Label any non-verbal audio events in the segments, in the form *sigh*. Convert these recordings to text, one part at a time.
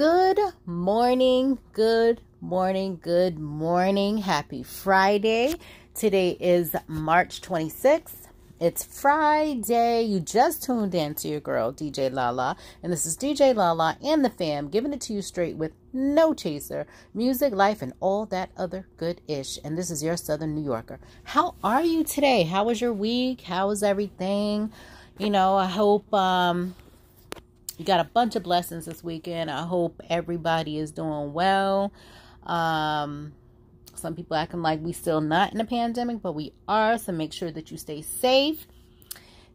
Good morning, good morning, good morning. Happy Friday. Today is March 26th. It's Friday. You just tuned in to your girl, DJ Lala. And this is DJ Lala and the fam giving it to you straight with no chaser, music, life, and all that other good ish. And this is your Southern New Yorker. How are you today? How was your week? How was everything? You know, I hope um you got a bunch of blessings this weekend. I hope everybody is doing well. Um, some people acting like we still not in a pandemic, but we are. So make sure that you stay safe.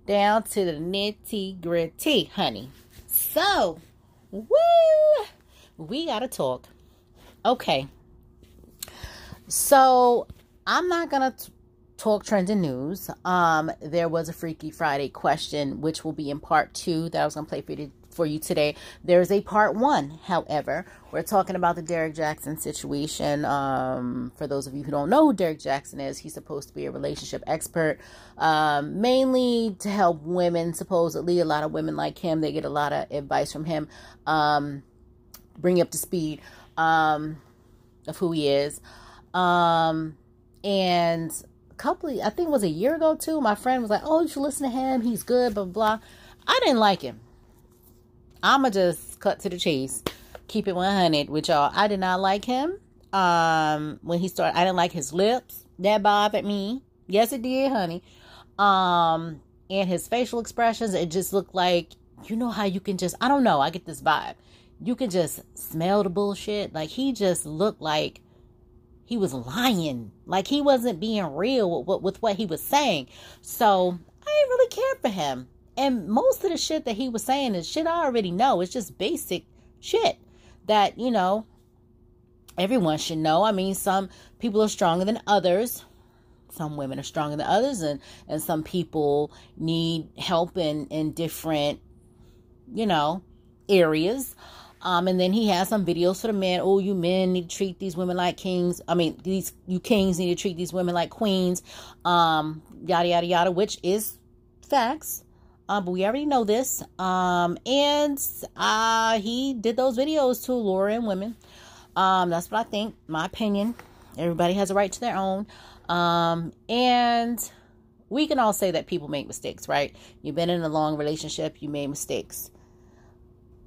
Down to the nitty gritty, honey. So, woo, we gotta talk. Okay. So I'm not gonna t- talk trending news. Um, there was a Freaky Friday question, which will be in part two that I was gonna play for you for you today. There's a part one, however. We're talking about the Derrick Jaxn situation. Um, for those of you who don't know who Derrick Jaxn is, he's supposed to be a relationship expert, um, mainly to help women. Supposedly, a lot of women like him, they get a lot of advice from him, um, bring you up to speed um, of who he is. Um, and a couple, of, I think it was a year ago too. My friend was like, "Oh, you should listen to him. He's good." Blah blah. I didn't like him. I'ma just cut to the chase. Keep it 100 with y'all. I did not like him. Um, when he started, I didn't like his lips. That bothered me. Yes, it did, honey. Um, and his facial expressions, it just looked like, you know how you can just, I don't know, I get this vibe. You can just smell the bullshit. Like he just looked like he was lying. Like he wasn't being real with, with, with what he was saying. So I didn't really care for him. And most of the shit that he was saying is shit I already know. It's just basic shit that, you know, everyone should know. I mean, some people are stronger than others. Some women are stronger than others and and some people need help in in different, you know, areas. Um, and then he has some videos for the men. Oh, you men need to treat these women like kings. I mean, these you kings need to treat these women like queens. Um, yada yada yada, which is facts. Um, but we already know this. Um, and uh, he did those videos to lure in women. Um, that's what I think. My opinion. Everybody has a right to their own. Um, and we can all say that people make mistakes, right? You've been in a long relationship, you made mistakes.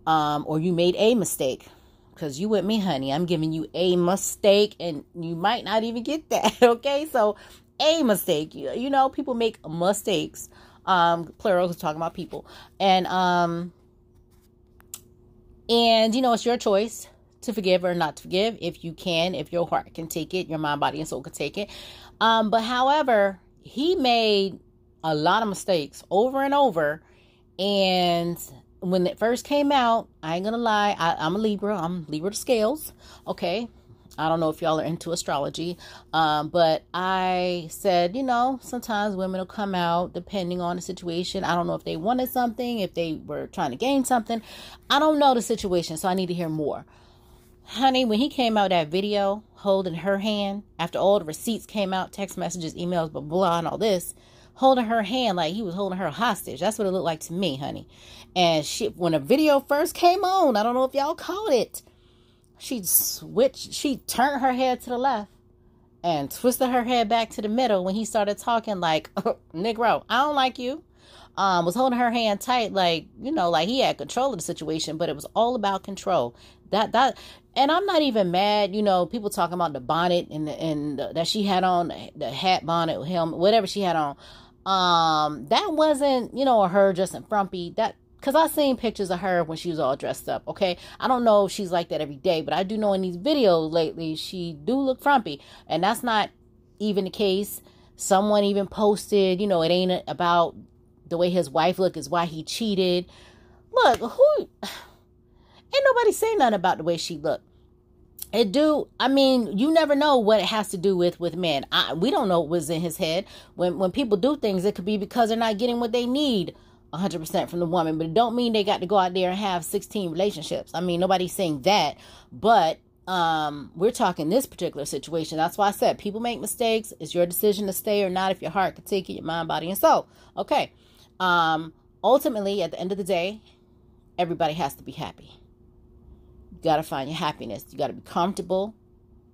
Um, or you made a mistake. Because you with me, honey. I'm giving you a mistake, and you might not even get that. *laughs* Okay, so a mistake. You, you know, people make mistakes um plural is talking about people. And um and you know it's your choice to forgive or not to forgive. If you can if your heart can take it your mind body and soul can take it. Um but however he made a lot of mistakes over and over. And when it first came out i ain't gonna lie I, i'm a libra. I'm libra to scales. Okay I don't know if y'all are into astrology, um, but I said, you know, sometimes women will come out depending on the situation. I don't know if they wanted something, if they were trying to gain something. I don't know the situation, so I need to hear more. Honey, when he came out that video holding her hand, after all the receipts came out, text messages, emails, blah, blah, and all this, holding her hand like he was holding her hostage. That's what it looked like to me, honey. And she, when the video first came on, I don't know if y'all caught it she switched, she turned her head to the left and twisted her head back to the middle when he started talking like, *laughs* Negro, I don't like you. Um, was holding her hand tight, like, you know, like he had control of the situation, but it was all about control. That, that, and I'm not even mad, you know, people talking about the bonnet and, the, and the, that she had on, the hat, bonnet, helmet, whatever she had on. Um, that wasn't, you know, her just in frumpy. That, because I seen pictures of her when she was all dressed up. Okay, I don't know if she's like that every day, but I do know in these videos lately she do look frumpy, and that's not even the case. Someone even posted, you know, it ain't about the way his wife look, is why he cheated. Look, who *sighs* ain't nobody saying nothing about the way she looked. It do. I mean, you never know what it has to do with with men. I, we don't know what was in his head when when people do things. It could be because they're not getting what they need 100% from the woman, but it don't mean they got to go out there and have 16 relationships. I mean, nobody's saying that, but um, we're talking this particular situation. That's why I said people make mistakes. It's your decision to stay or not if your heart can take it, your mind, body, and soul. Okay. Um, ultimately, at the end of the day, everybody has to be happy. You got to find your happiness. You got to be comfortable.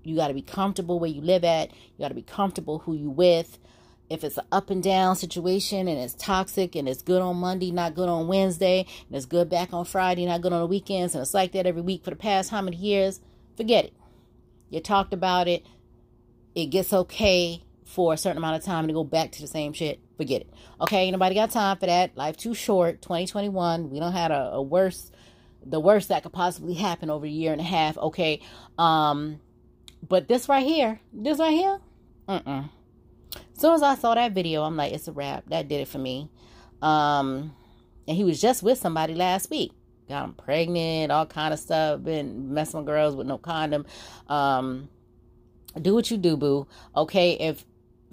You got to be comfortable where you live at. You got to be comfortable who you with. If it's an up and down situation and it's toxic and it's good on Monday, not good on Wednesday, and it's good back on Friday, not good on the weekends, and it's like that every week for the past how many years, forget it. You talked about it. It gets okay for a certain amount of time to go back to the same shit. Forget it. Okay, nobody got time for that. Life too short. 2021. We don't have a, a worse the worst that could possibly happen over a year and a half. Okay. Um, but this right here, this right here, mm-mm. As soon as I saw that video, I'm like, it's a wrap. That did it for me. Um, and he was just with somebody last week. Got him pregnant, all kind of stuff. Been messing with girls with no condom. Um, do what you do, boo. Okay, if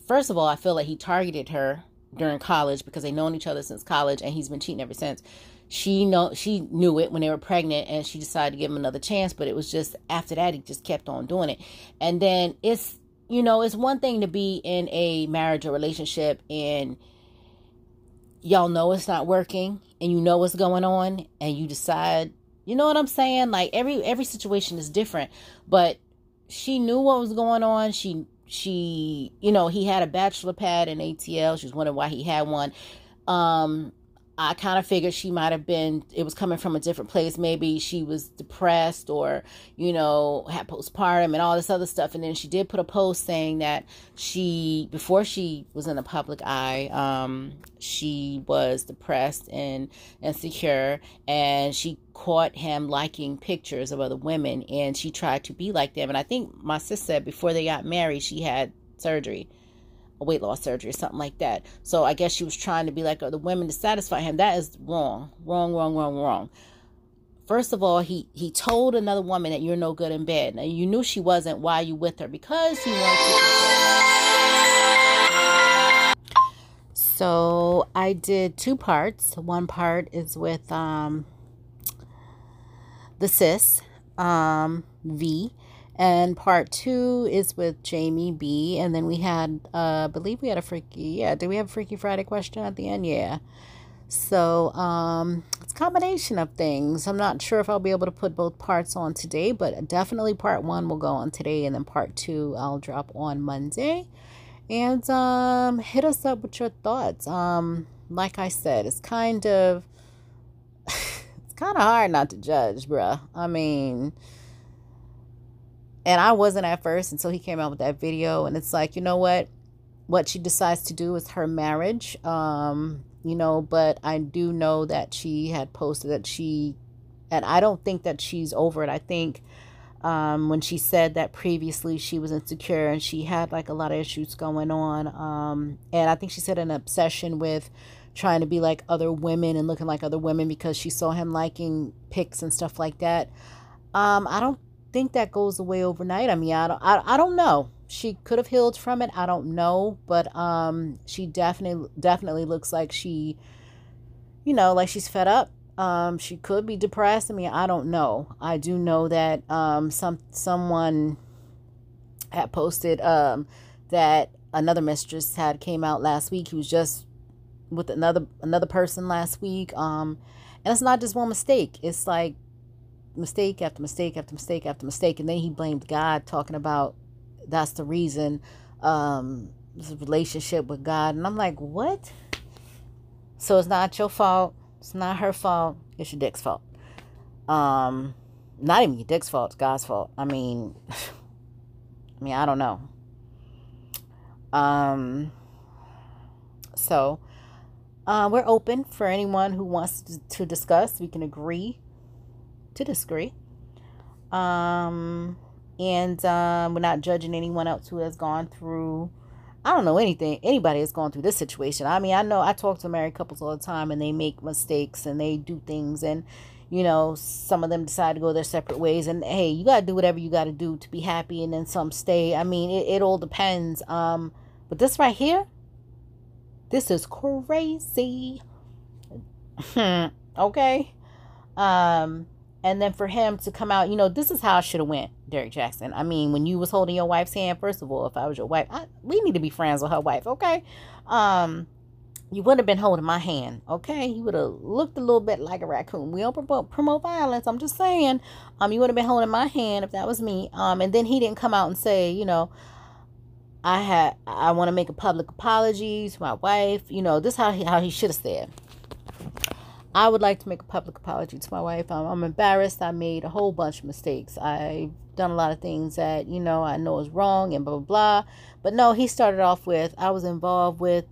first of all, I feel like he targeted her during college because they known each other since college, and he's been cheating ever since she know she knew it when they were pregnant and she decided to give him another chance but it was just after that he just kept on doing it and then it's you know it's one thing to be in a marriage or relationship and y'all know it's not working and you know what's going on and you decide you know what i'm saying? Like every every situation is different but she knew what was going on. She she you know he had a bachelor pad in atl she was wondering why he had one. Um I kind of figured she might have been, it was coming from a different place. Maybe she was depressed or, you know, had postpartum and all this other stuff. And then she did put a post saying that she, before she was in the public eye, um, she was depressed and insecure. And she caught him liking pictures of other women and she tried to be like them. And I think my sister said before they got married, she had surgery a weight loss surgery or something like that. So I guess she was trying to be like the women to satisfy him. That is wrong, wrong, wrong, wrong, wrong. First of all, he he told another woman that you're no good in bed. Now you knew she wasn't. Why you with her? Because he wanted to. So I did two parts. One part is with um the sis um V and part two is with Jamie B. And then we had, uh, I believe we had a freaky, yeah, did we have a Freaky Friday question at the end? Yeah. So um, it's a combination of things. I'm not sure if I'll be able to put both parts on today, but definitely part one will go on today, and then part two I'll drop on Monday. And um, hit us up with your thoughts. Um, like I said, it's kind of *laughs* it's kind of hard not to judge, bruh. I mean and I wasn't at first until he came out with that video. And it's like, you know what? What she decides to do is her marriage. Um, you know, but I do know that she had posted that she, and I don't think that she's over it. I think um, when she said that previously she was insecure and she had like a lot of issues going on. Um, and I think she said an obsession with trying to be like other women and looking like other women because she saw him liking pics and stuff like that. Um, I don't think that goes away overnight. I mean, I don't, I, I don't know. She could have healed from it. I don't know, but um, she definitely, definitely looks like she, you know, like she's fed up. Um, she could be depressed. I mean, I don't know. I do know that um, some someone had posted um that another mistress had came out last week. He was just with another another person last week. Um, and it's not just one mistake. It's like mistake after mistake after mistake after mistake. And then he blamed God, talking about that's the reason um, this relationship with God. And I'm like, what? So it's not your fault. It's not her fault. It's your dick's fault. Um, not even your dick's fault. It's God's fault. I mean, *sighs* I mean, I don't know. Um, so uh, we're open for anyone who wants to, to discuss. We can agree to disagree. Um, and um, we're not judging anyone else who has gone through. I don't know anything. Anybody has gone through this situation. I mean, I know I talk to married couples all the time, and they make mistakes and they do things, and you know, some of them decide to go their separate ways. And hey, you gotta do whatever you gotta do to be happy, and then some stay. I mean, it, it all depends. Um, but this right here, this is crazy. *laughs* okay. Um, and then for him to come out, you know, this is how I should have went, Derrick Jaxn. I mean, when you was holding your wife's hand, first of all, if I was your wife, I, we need to be friends with her wife, okay? Um, you wouldn't have been holding my hand, okay? You would have looked a little bit like a raccoon. We don't promote, promote violence. I'm just saying, um, you would have been holding my hand if that was me. Um, and then he didn't come out and say, you know, I had, I want to make a public apology to my wife. You know, this how he, how he should have said. I would like to make a public apology to my wife. Um, I'm embarrassed. I made a whole bunch of mistakes. I've done a lot of things that you know I know is wrong and blah blah blah. But no, he started off with I was involved with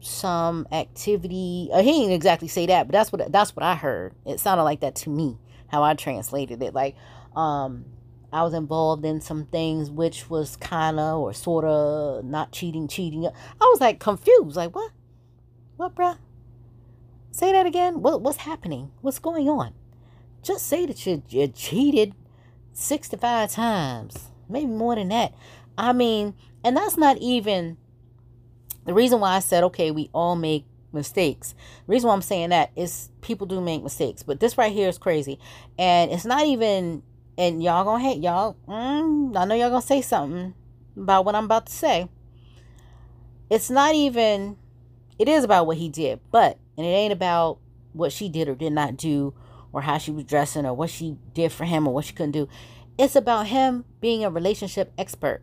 some activity. Uh, he didn't exactly say that, but that's what that's what I heard. It sounded like that to me. How I translated it, like um, I was involved in some things which was kind of or sort of not cheating, cheating. I was like confused, like what, what, bruh? Say that again. What what's happening? What's going on? Just say that you you cheated sixty-five times, maybe more than that. I mean, and that's not even the reason why I said, okay, we all make mistakes. The reason why I'm saying that is people do make mistakes, but this right here is crazy. And it's not even, and y'all gonna hate y'all. Mm, I know y'all gonna say something about what I'm about to say. It's not even, it is about what he did, but, and it ain't about what she did or did not do or how she was dressing or what she did for him or what she couldn't do. It's about him being a relationship expert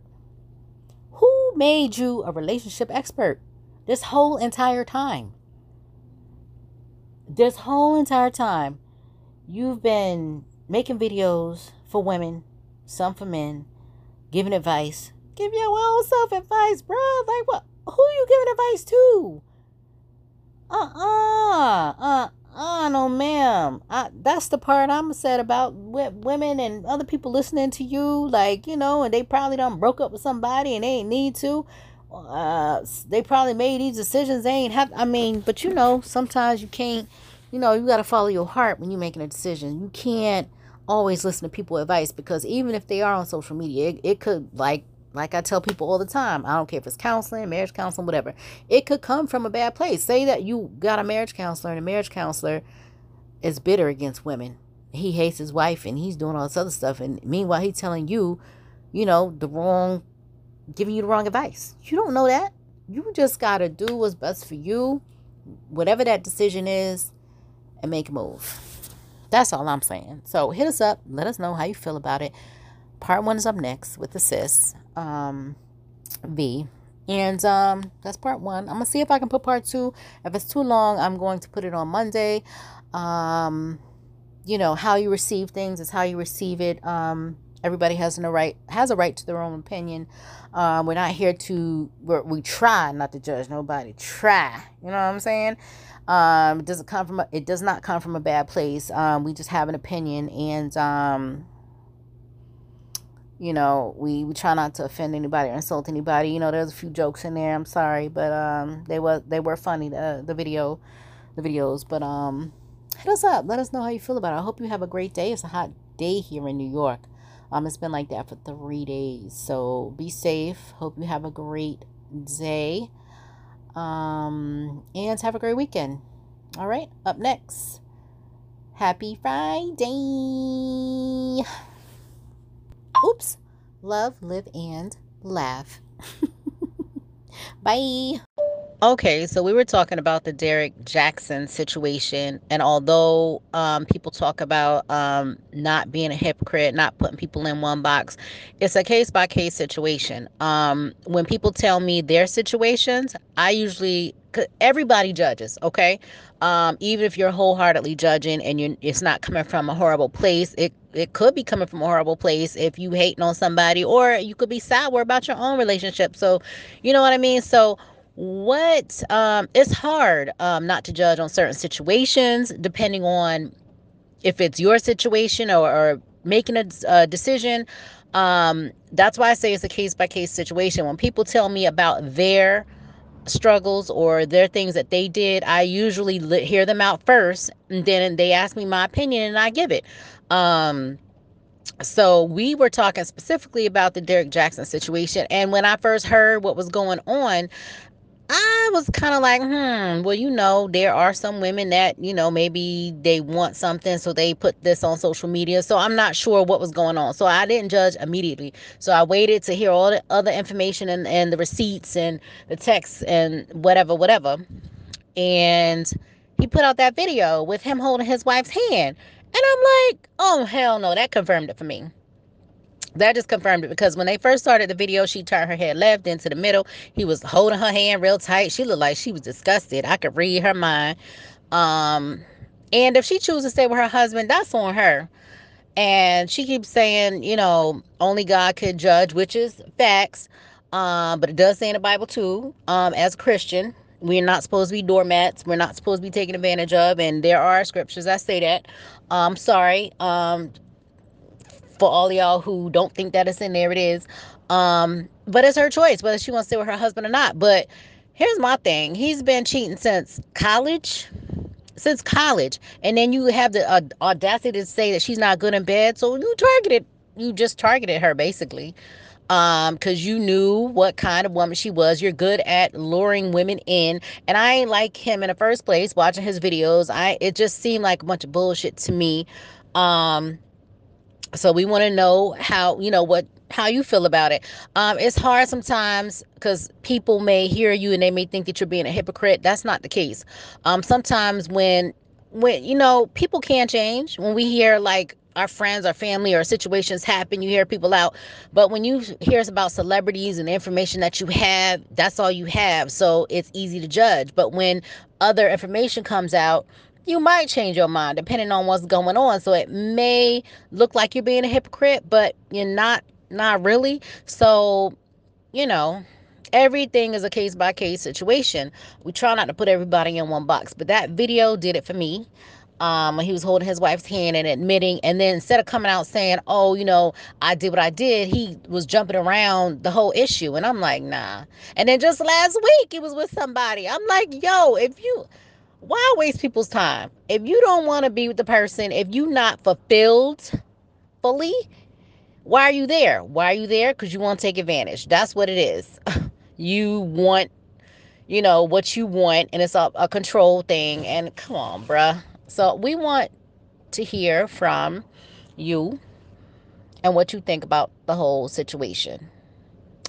Who made you a relationship expert this whole entire time? This whole entire time, you've been making videos for women, some for men, giving advice. Give your own self advice, bro. Like what? Who you giving advice to? Uh uh uh uh no ma'am. I, that's the part I'm sad about with women and other people listening to you. Like you know, and they probably done broke up with somebody and they ain't need to. Uh, they probably made these decisions. They ain't have. I mean, but you know, sometimes you can't. You know, you got to follow your heart when you're making a decision. You can't always listen to people advice because even if they are on social media, it, it could like like I tell people all the time, I don't care if it's counseling, marriage counseling, whatever. It could come from a bad place. Say that you got a marriage counselor and a marriage counselor is bitter against women. He hates his wife and he's doing all this other stuff. And meanwhile, he's telling you, you know, the wrong, giving you the wrong advice. You don't know that. You just got to do what's best for you, whatever that decision is, and make a move. That's all I'm saying. So hit us up. Let us know how you feel about it. Part one is up next with the sis um, V. And um, that's part one. I'm gonna see if I can put part two. If it's too long, I'm going to put it on Monday. Um, you know how you receive things is how you receive it. Um, everybody has a right has a right to their own opinion. Um, we're not here to we try not to judge nobody. Try, you know what I'm saying? Um, it doesn't come from a, it does not come from a bad place. Um, we just have an opinion, and um, you know we, we try not to offend anybody or insult anybody. You know there's a few jokes in there i'm sorry but um they were they were funny the the video the videos but um hit us up. Let us know how you feel about it. I hope you have a great day. It's a hot day here in new york. Um it's been like that for three days so be safe. Hope you have a great day. Um and have a great weekend. All right up next. Happy friday Oops. Love, live, and laugh. *laughs* Bye. Okay, so we were talking about the Derrick Jaxn situation, and although um, people talk about um, not being a hypocrite, not putting people in one box, it's a case by case situation. Um, when people tell me their situations, I usually everybody judges, okay? Um, even if you're wholeheartedly judging and you it's not coming from a horrible place, it it could be coming from a horrible place if you hating on somebody, or you could be sour about your own relationship. So, you know what I mean. So what um it's hard um not to judge on certain situations depending on if it's your situation or, or making a, a decision um that's why i say it's a case by case situation when people tell me about their struggles or their things that they did i usually hear them out first and then they ask me my opinion and i give it. Um so we were talking specifically about the Derrick Jaxn situation and when I first heard what was going on I was kind of like, hmm, well, you know, there are some women that, you know, maybe they want something, so they put this on social media. So I'm not sure what was going on. So I didn't judge immediately. So I waited to hear all the other information and, and the receipts and the texts and whatever, whatever. And he put out that video with him holding his wife's hand. And I'm like, oh, hell no, that confirmed it for me that just confirmed it because when they first started the video, she turned her head left into the middle. He was holding her hand real tight. She looked like she was disgusted. I could read her mind. Um, and if she chooses to stay with her husband, that's on her. And she keeps saying, you know, only God could judge, which is facts. Um, but it does say in the Bible too, um, as a Christian, we're not supposed to be doormats. We're not supposed to be taken advantage of. And there are scriptures that say that. I'm um, sorry. Um, for all y'all who don't think that it's in there, it is. Um, but it's her choice whether she wants to stay with her husband or not. But here's my thing: he's been cheating since college, since college, and then you have the uh, audacity to say that she's not good in bed. So you targeted, you just targeted her basically. Um because you knew what kind of woman she was. You're good at luring women in. And i ain't like him in the first place watching his videos. I it just seemed like a bunch of bullshit to me. Um so we want to know how you know what how you feel about it. Um it's hard sometimes because people may hear you and they may think that you're being a hypocrite. That's not the case. Um sometimes when when you know people can change. When we hear like our friends our family or situations happen you hear people out. But when you hear us about celebrities and the information that you have that's all you have. So it's easy to judge. But when other information comes out you might change your mind depending on what's going on. So it may look like you're being a hypocrite, but you're not not really. So, you know, everything is a case by case situation. We try not to put everybody in one box, but that video did it for me. Um, he was holding his wife's hand and admitting, and then instead of coming out saying, "Oh, you know, I did what I did," he was jumping around the whole issue, and I'm like, "Nah." And then just last week, he was with somebody. I'm like, "Yo, if you." Why waste people's time? If you don't want to be with the person, if you're not fulfilled fully, why are you there? Why are you there? Because you want to take advantage. That's what it is. *laughs* you want, you know, what you want, and it's a, a control thing. And come on, bruh. So we want to hear from you and what you think about the whole situation.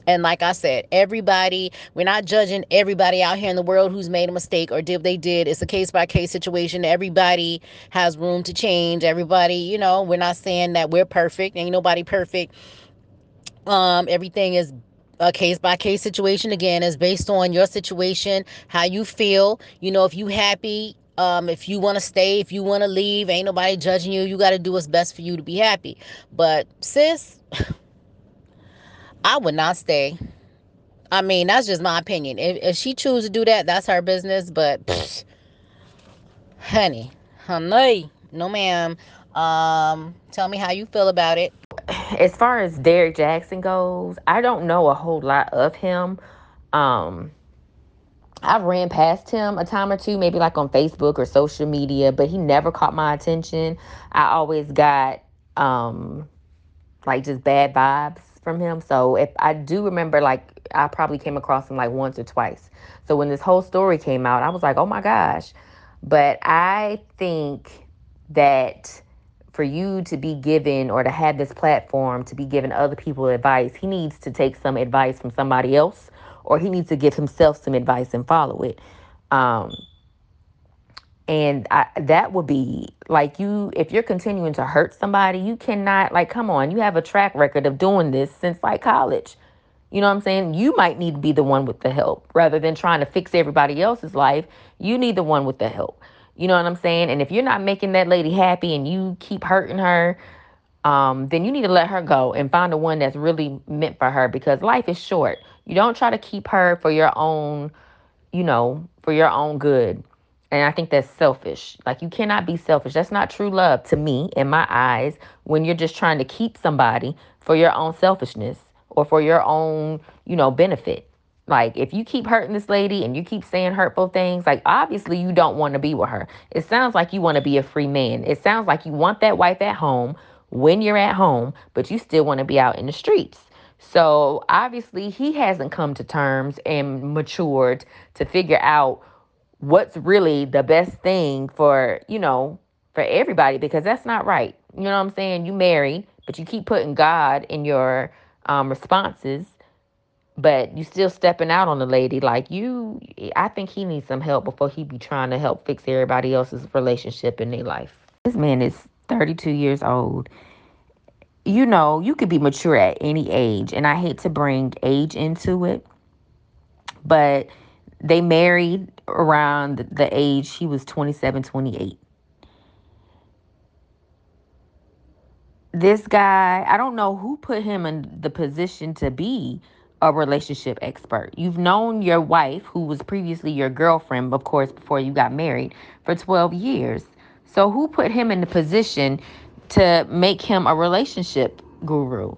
And like I said, everybody, we're not judging everybody out here in the world who's made a mistake or did what they did. It's a case by case situation. Everybody has room to change. Everybody, you know, we're not saying that we're perfect. Ain't nobody perfect. Um, everything is a case by case situation again is based on your situation, how you feel. You know, if you happy, um, if you want to stay, if you want to leave, ain't nobody judging you. You got to do what's best for you to be happy. But sis, *laughs* I would not stay. I mean, that's just my opinion. If, if she chooses to do that, that's her business. But, pfft, honey, honey, no, ma'am. Um, tell me how you feel about it. As far as Derrick Jaxn goes, I don't know a whole lot of him. Um, I've ran past him a time or two, maybe like on Facebook or social media, but he never caught my attention. I always got um like just bad vibes from him. So if I do remember, like I probably came across him like once or twice. So when this whole story came out, I was like, oh my gosh. But I think that for you to be given or to have this platform to be giving other people advice, he needs to take some advice from somebody else or he needs to give himself some advice and follow it. Um, and I, that would be like you if you're continuing to hurt somebody you cannot like come on you have a track record of doing this since like college. You know what i'm saying? You might need to be the one with the help rather than trying to fix everybody else's life. You need the one with the help. You know what i'm saying? And if you're not making that lady happy and you keep hurting her um, then you need to let her go and find the one that's really meant for her because life is short. You don't try to keep her for your own you know for your own good and I think that's selfish. Like, you cannot be selfish. That's not true love to me, in my eyes, when you're just trying to keep somebody for your own selfishness or for your own, you know, benefit. Like, if you keep hurting this lady and you keep saying hurtful things, like, obviously you don't want to be with her. It sounds like you want to be a free man. It sounds like you want that wife at home when you're at home, but you still want to be out in the streets. So obviously, he hasn't come to terms and matured to figure out what's really the best thing for, you know, for everybody because that's not right. You know what I'm saying? You married, but you keep putting God in your um, responses, but you still stepping out on the lady. Like you, I think he needs some help before he be trying to help fix everybody else's relationship in their life. This man is 32 years old. You know, you could be mature at any age, and I hate to bring age into it, but they married around the age he was 27, 28. This guy, I don't know who put him in the position to be a relationship expert. You've known your wife, who was previously your girlfriend, of course, before you got married, for 12 years. So, who put him in the position to make him a relationship guru?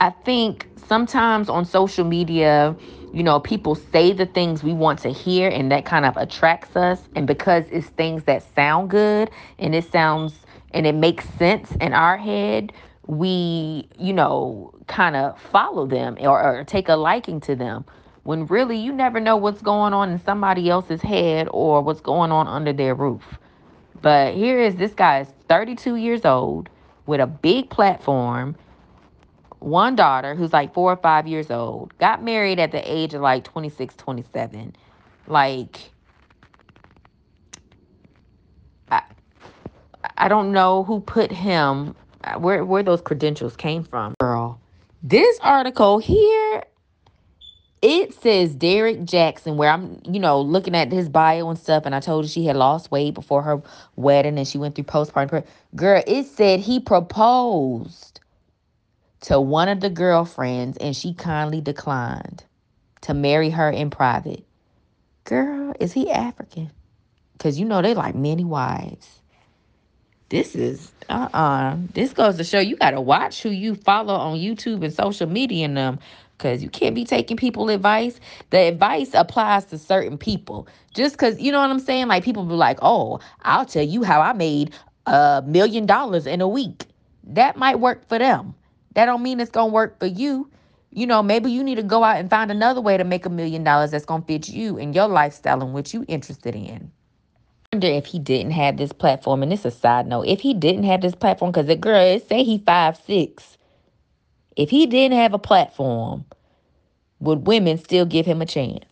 I think sometimes on social media, you know, people say the things we want to hear, and that kind of attracts us. And because it's things that sound good and it sounds and it makes sense in our head, we, you know, kind of follow them or, or take a liking to them. When really you never know what's going on in somebody else's head or what's going on under their roof. But here is this guy is 32 years old with a big platform, one daughter who's like four or five years old, got married at the age of like 26, 27. Like, I, I don't know who put him, uh, where, where those credentials came from, girl. This article here it says Derrick Jaxn, where I'm, you know, looking at his bio and stuff, and I told her she had lost weight before her wedding and she went through postpartum. Girl, it said he proposed to one of the girlfriends and she kindly declined to marry her in private. Girl, is he African? Because you know they like many wives. This is uh uh This goes to show you gotta watch who you follow on YouTube and social media and them because you can't be taking people advice the advice applies to certain people just because you know what i'm saying like people be like oh i'll tell you how i made a million dollars in a week that might work for them that don't mean it's gonna work for you you know maybe you need to go out and find another way to make a million dollars that's gonna fit you and your lifestyle and what you interested in I wonder if he didn't have this platform and it's a side note if he didn't have this platform because the girl say he five six if he didn't have a platform, would women still give him a chance?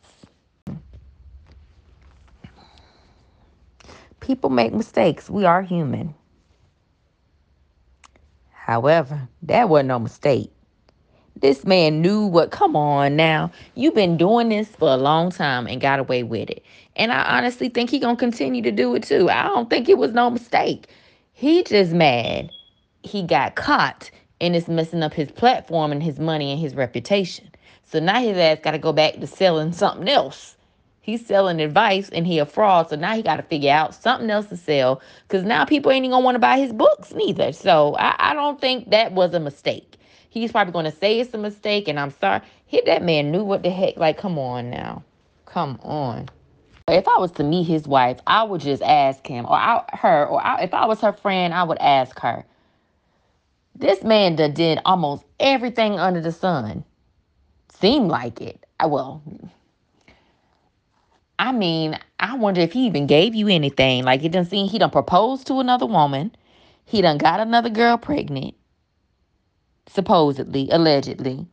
People make mistakes. We are human. However, that wasn't no mistake. This man knew what, come on now. You've been doing this for a long time and got away with it. And I honestly think he going to continue to do it too. I don't think it was no mistake. He just mad he got caught and it's messing up his platform and his money and his reputation. So now his ass got to go back to selling something else. He's selling advice and he a fraud. So now he got to figure out something else to sell because now people ain't even gonna want to buy his books neither. So I, I don't think that was a mistake. He's probably going to say it's a mistake and I'm sorry. Hit that man knew what the heck. Like, come on now. Come on. If I was to meet his wife, I would just ask him or I, her, or I, if I was her friend, I would ask her, this man done did almost everything under the sun. Seemed like it. I, well, I mean, I wonder if he even gave you anything. Like it done seem he done proposed to another woman. He done got another girl pregnant. Supposedly, allegedly.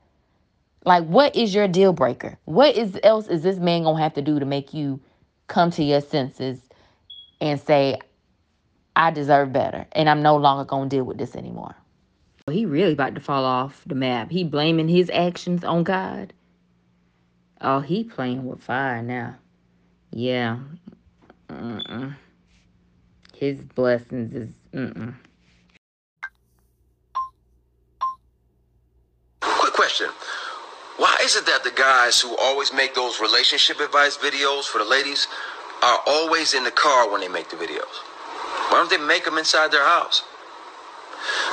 Like, what is your deal breaker? What is else is this man gonna have to do to make you come to your senses and say, I deserve better and I'm no longer gonna deal with this anymore? He really about to fall off the map. He blaming his actions on God. Oh, he playing with fire now. Yeah. His blessings is. Quick question. Why is it that the guys who always make those relationship advice videos for the ladies are always in the car when they make the videos? Why don't they make them inside their house?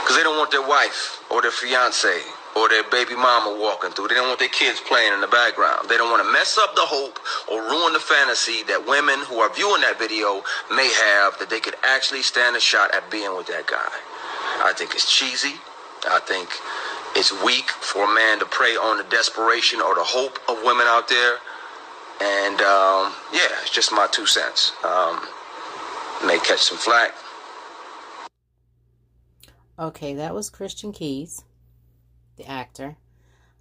Because they don't want their wife or their fiance or their baby mama walking through. They don't want their kids playing in the background. They don't want to mess up the hope or ruin the fantasy that women who are viewing that video may have that they could actually stand a shot at being with that guy. I think it's cheesy. I think it's weak for a man to prey on the desperation or the hope of women out there. And um, yeah, it's just my two cents. Um, may catch some flack. Okay, that was Christian Keyes, the actor.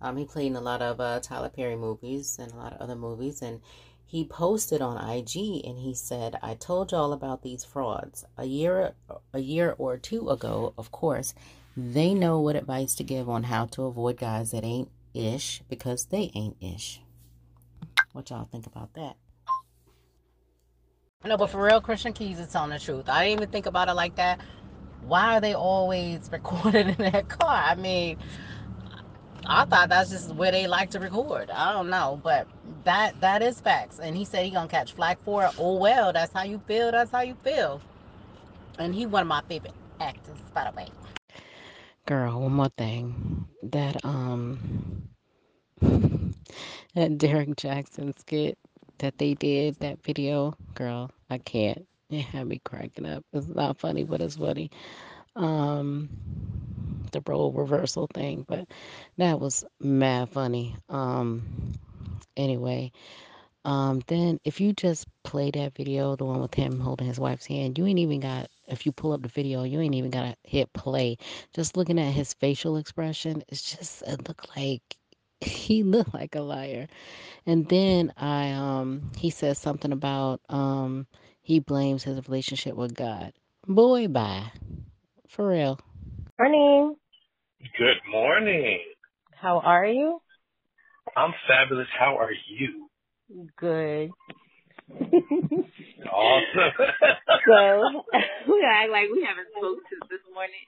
Um, he played in a lot of uh, Tyler Perry movies and a lot of other movies, and he posted on IG and he said, "I told y'all about these frauds a year, a year or two ago. Of course, they know what advice to give on how to avoid guys that ain't ish because they ain't ish. What y'all think about that?" No, but for real, Christian Keyes is telling the truth. I didn't even think about it like that. Why are they always *laughs* recorded in that car? I mean, I thought that's just where they like to record. I don't know, but that that is facts. And he said he gonna catch flack for it. Oh well, that's how you feel. That's how you feel. And he one of my favorite actors, by the way. Girl, one more thing. That um, *laughs* that Derrick Jaxn skit that they did that video, girl, I can't. It had me cracking up. It's not funny, but it's funny. Um, the role reversal thing, but that was mad funny. Um, anyway, um, then if you just play that video, the one with him holding his wife's hand, you ain't even got. If you pull up the video, you ain't even gotta hit play. Just looking at his facial expression, it's just it looked like *laughs* he looked like a liar. And then I um he says something about um he blames his relationship with God. Boy, bye. For real. Morning. Good morning. How are you? I'm fabulous. How are you? Good. *laughs* Awesome. *laughs* so *laughs* we act like we haven't spoken since this morning.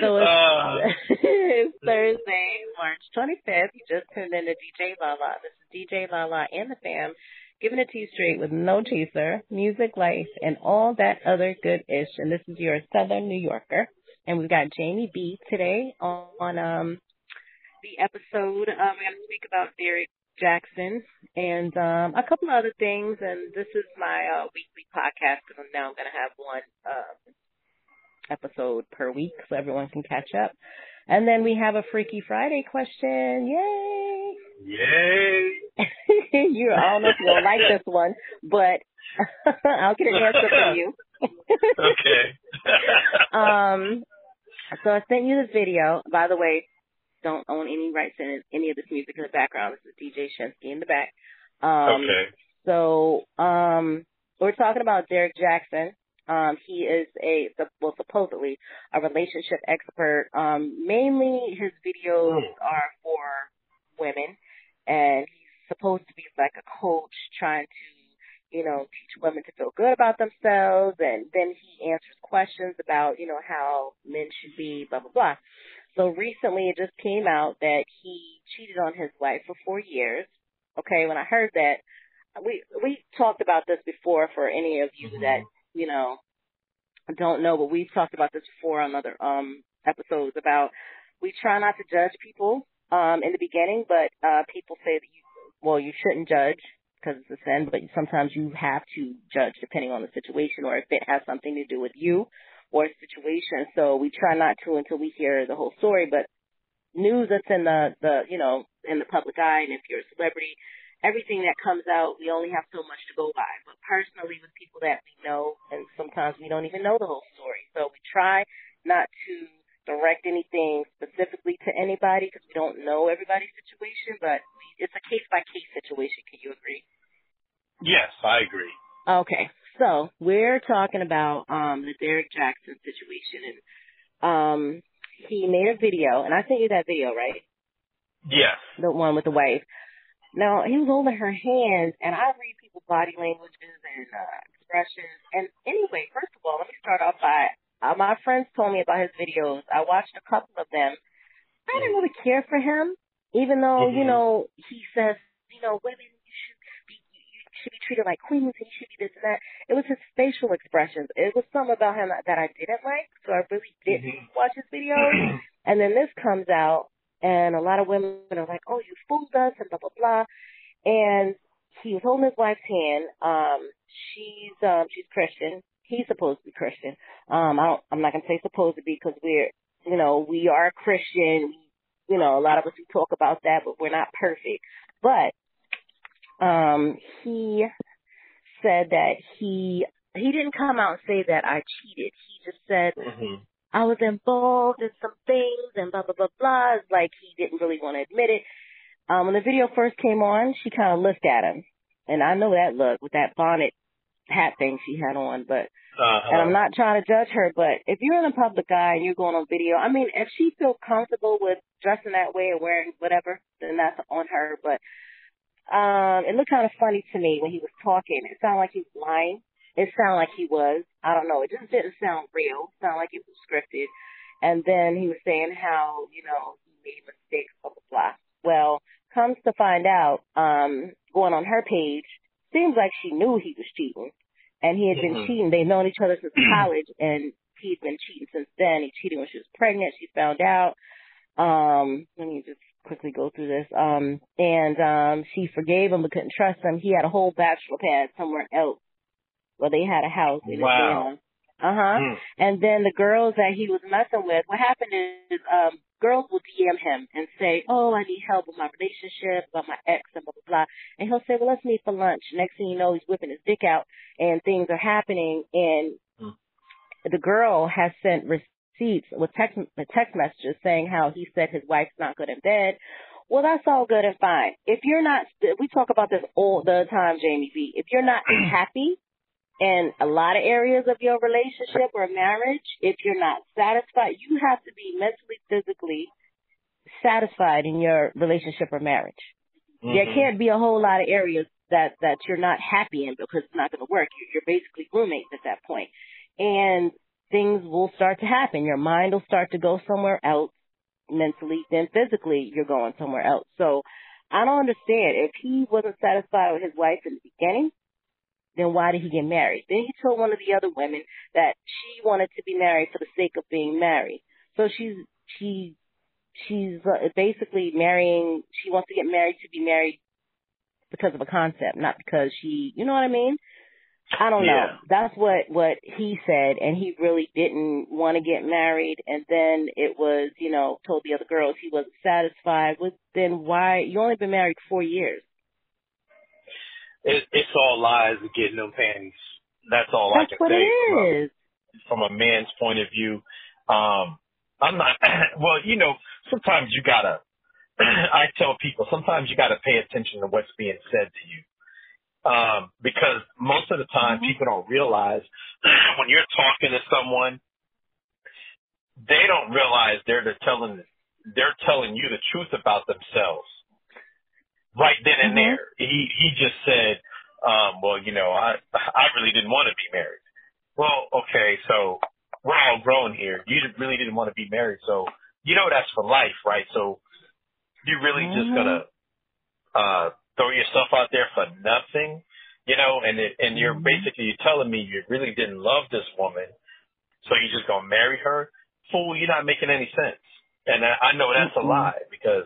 so it's, Uh, it's Thursday, March 25th. You just tuned in to DJ Lala. This is DJ Lala and the fam, giving it to you straight with no chaser, music, life, and all that other good ish. And this is your Southern New Yorker. And we've got Jamie B today on, on um the episode. Um, we're going to speak about Derrick Jaxn and um, a couple of other things. And this is my uh, weekly podcast because now I'm going to have one uh, episode per week so everyone can catch up. And then we have a Freaky Friday question. Yay! yay. *laughs* *laughs* you, I don't know if you'll like this one, but *laughs* I'll get an answer from you. *laughs* okay. um, so I sent you this video. By the way, don't own any rights in any of this music in the background. This is DJ Shensky in the back. Um, okay. So, um, we're talking about Derrick Jaxn. Um, he is a, well, supposedly a relationship expert. Um, mainly his videos are for women and supposed to be like a coach trying to, you know, teach women to feel good about themselves. And then he answers questions about, you know, how men should be, blah, blah, blah. So recently it just came out that he cheated on his wife for four years. Okay. When I heard that, we, we talked about this before for any of you Mhm. that, you know, don't know, but we've talked about this before on other, um, episodes about we try not to judge people, um, in the beginning, but, uh, people say that you, well, you shouldn't judge because it's a sin, but sometimes you have to judge depending on the situation or if it has something to do with you or a situation. So we try not to until we hear the whole story, but news that's in the, the, you know, in the public eye and if you're a celebrity, everything that comes out, we only have so much to go by. But personally with people that we know and sometimes we don't even know the whole story. So we try not to direct anything specifically to anybody because we don't know everybody's situation, but it's a case by case situation. Can you agree? Yes, I agree. Okay, so we're talking about um the Derrick Jaxn situation, and um he made a video, and I sent you that video, right? Yes. The one with the wife. Now he was holding her hands, and I read people's body languages and uh, expressions. And anyway, first of all, let me start off by uh, my friends told me about his videos. I watched a couple of them. I didn't really care for him, even though you Mhm. know he says you know women you should be you should be treated like queens and you should be this and that. It was his facial expressions. It was something about him that, I didn't like, so I really didn't Mhm. watch his videos. *clears throat* And then this comes out, and a lot of women are like, "Oh, you fooled us," and blah blah blah. And he was holding his wife's hand. Um, she's um, she's Christian. He's supposed to be Christian. Um, I don't, I'm not gonna say supposed to be because we're, you know, we are Christian. You know, a lot of us we talk about that, but we're not perfect. But um, he said that he he didn't come out and say that I cheated. He just said hmm I was involved in some things and blah blah blah blah. It's like he didn't really want to admit it. Um, when the video first came on, she kind of looked at him, and I know that look with that bonnet hat thing she had on. But Uh-huh. and I'm not trying to judge her, but if you're in a public eye and you're going on video, I mean, if she feels comfortable with dressing that way or wearing whatever, then that's on her. But um, it looked kind of funny to me when he was talking. It sounded like he was lying. It sounded like he was. I don't know. It just didn't sound real. It sounded like it was scripted. And then he was saying how, you know, he made mistakes, blah, blah, blah. Well, comes to find out, um, going on her page, seems like she knew he was cheating. And he had been Mhm. cheating. They've known each other since *clears throat* college, and he'd been cheating since then. He cheated when she was pregnant. She found out. Um, let me just quickly go through this. Um, and um, she forgave him but couldn't trust him. He had a whole bachelor pad somewhere else where they had a house in Wow. Uh huh. Mm. And then the girls that he was messing with, what happened is um girls will DM him and say, Oh, I need help with my relationship, about my ex and blah blah blah and he'll say, Well let's meet for lunch. Next thing you know he's whipping his dick out and things are happening and Hmm. the girl has sent receipts with text text messages saying how he said his wife's not good in bed. Well, that's all good and fine. If you're not, we talk about this all the time, Jamie V. If you're not *clears throat* happy in a lot of areas of your relationship or marriage, if you're not satisfied, you have to be mentally, physically satisfied in your relationship or marriage. There Mhm. can't be a whole lot of areas that that you're not happy in because it's not going to work. You're, you're basically roommates at that point, and things will start to happen. Your mind will start to go somewhere else mentally. Then physically, you're going somewhere else. So I don't understand if he wasn't satisfied with his wife in the beginning. Then why did he get married? Then he told one of the other women that she wanted to be married for the sake of being married. So she's she she's uh, basically marrying. She wants to get married to be married because of a concept, not because she. You know what I mean? I don't know. Yeah. That's what what he said, and he really didn't want to get married. And then it was, you know, told the other girls he wasn't satisfied with. Then why? You only been married four years. It, it's all lies to get no panties. That's all That's I can what say it from a, from a man's point of view. Um, I'm not. *clears throat* well, you know, sometimes you gotta. *clears throat* I tell people sometimes you gotta pay attention to what's being said to you, um, because most of the time Mhm. people don't realize *clears throat* when you're talking to someone, they don't realize they're, they're telling they're telling you the truth about themselves right then and Mhm. there. He he just said, um, well, you know, I I really didn't want to be married. Well, okay, so we're all grown here. You really didn't want to be married, so you know that's for life, right? So you really just Mhm. gonna uh throw yourself out there for nothing, you know? And it, and you're Mhm. basically you're telling me you really didn't love this woman, so you're just gonna marry her? Fool, you're not making any sense. And I, I know that's a Mhm. lie because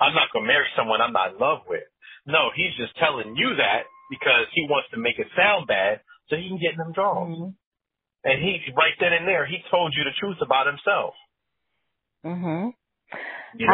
I'm not gonna marry someone I'm not in love with. No, he's just telling you that because he wants to make it sound bad so he can get in them draws. Mhm. And he right then and there he told you the truth about himself. Mhm. You know?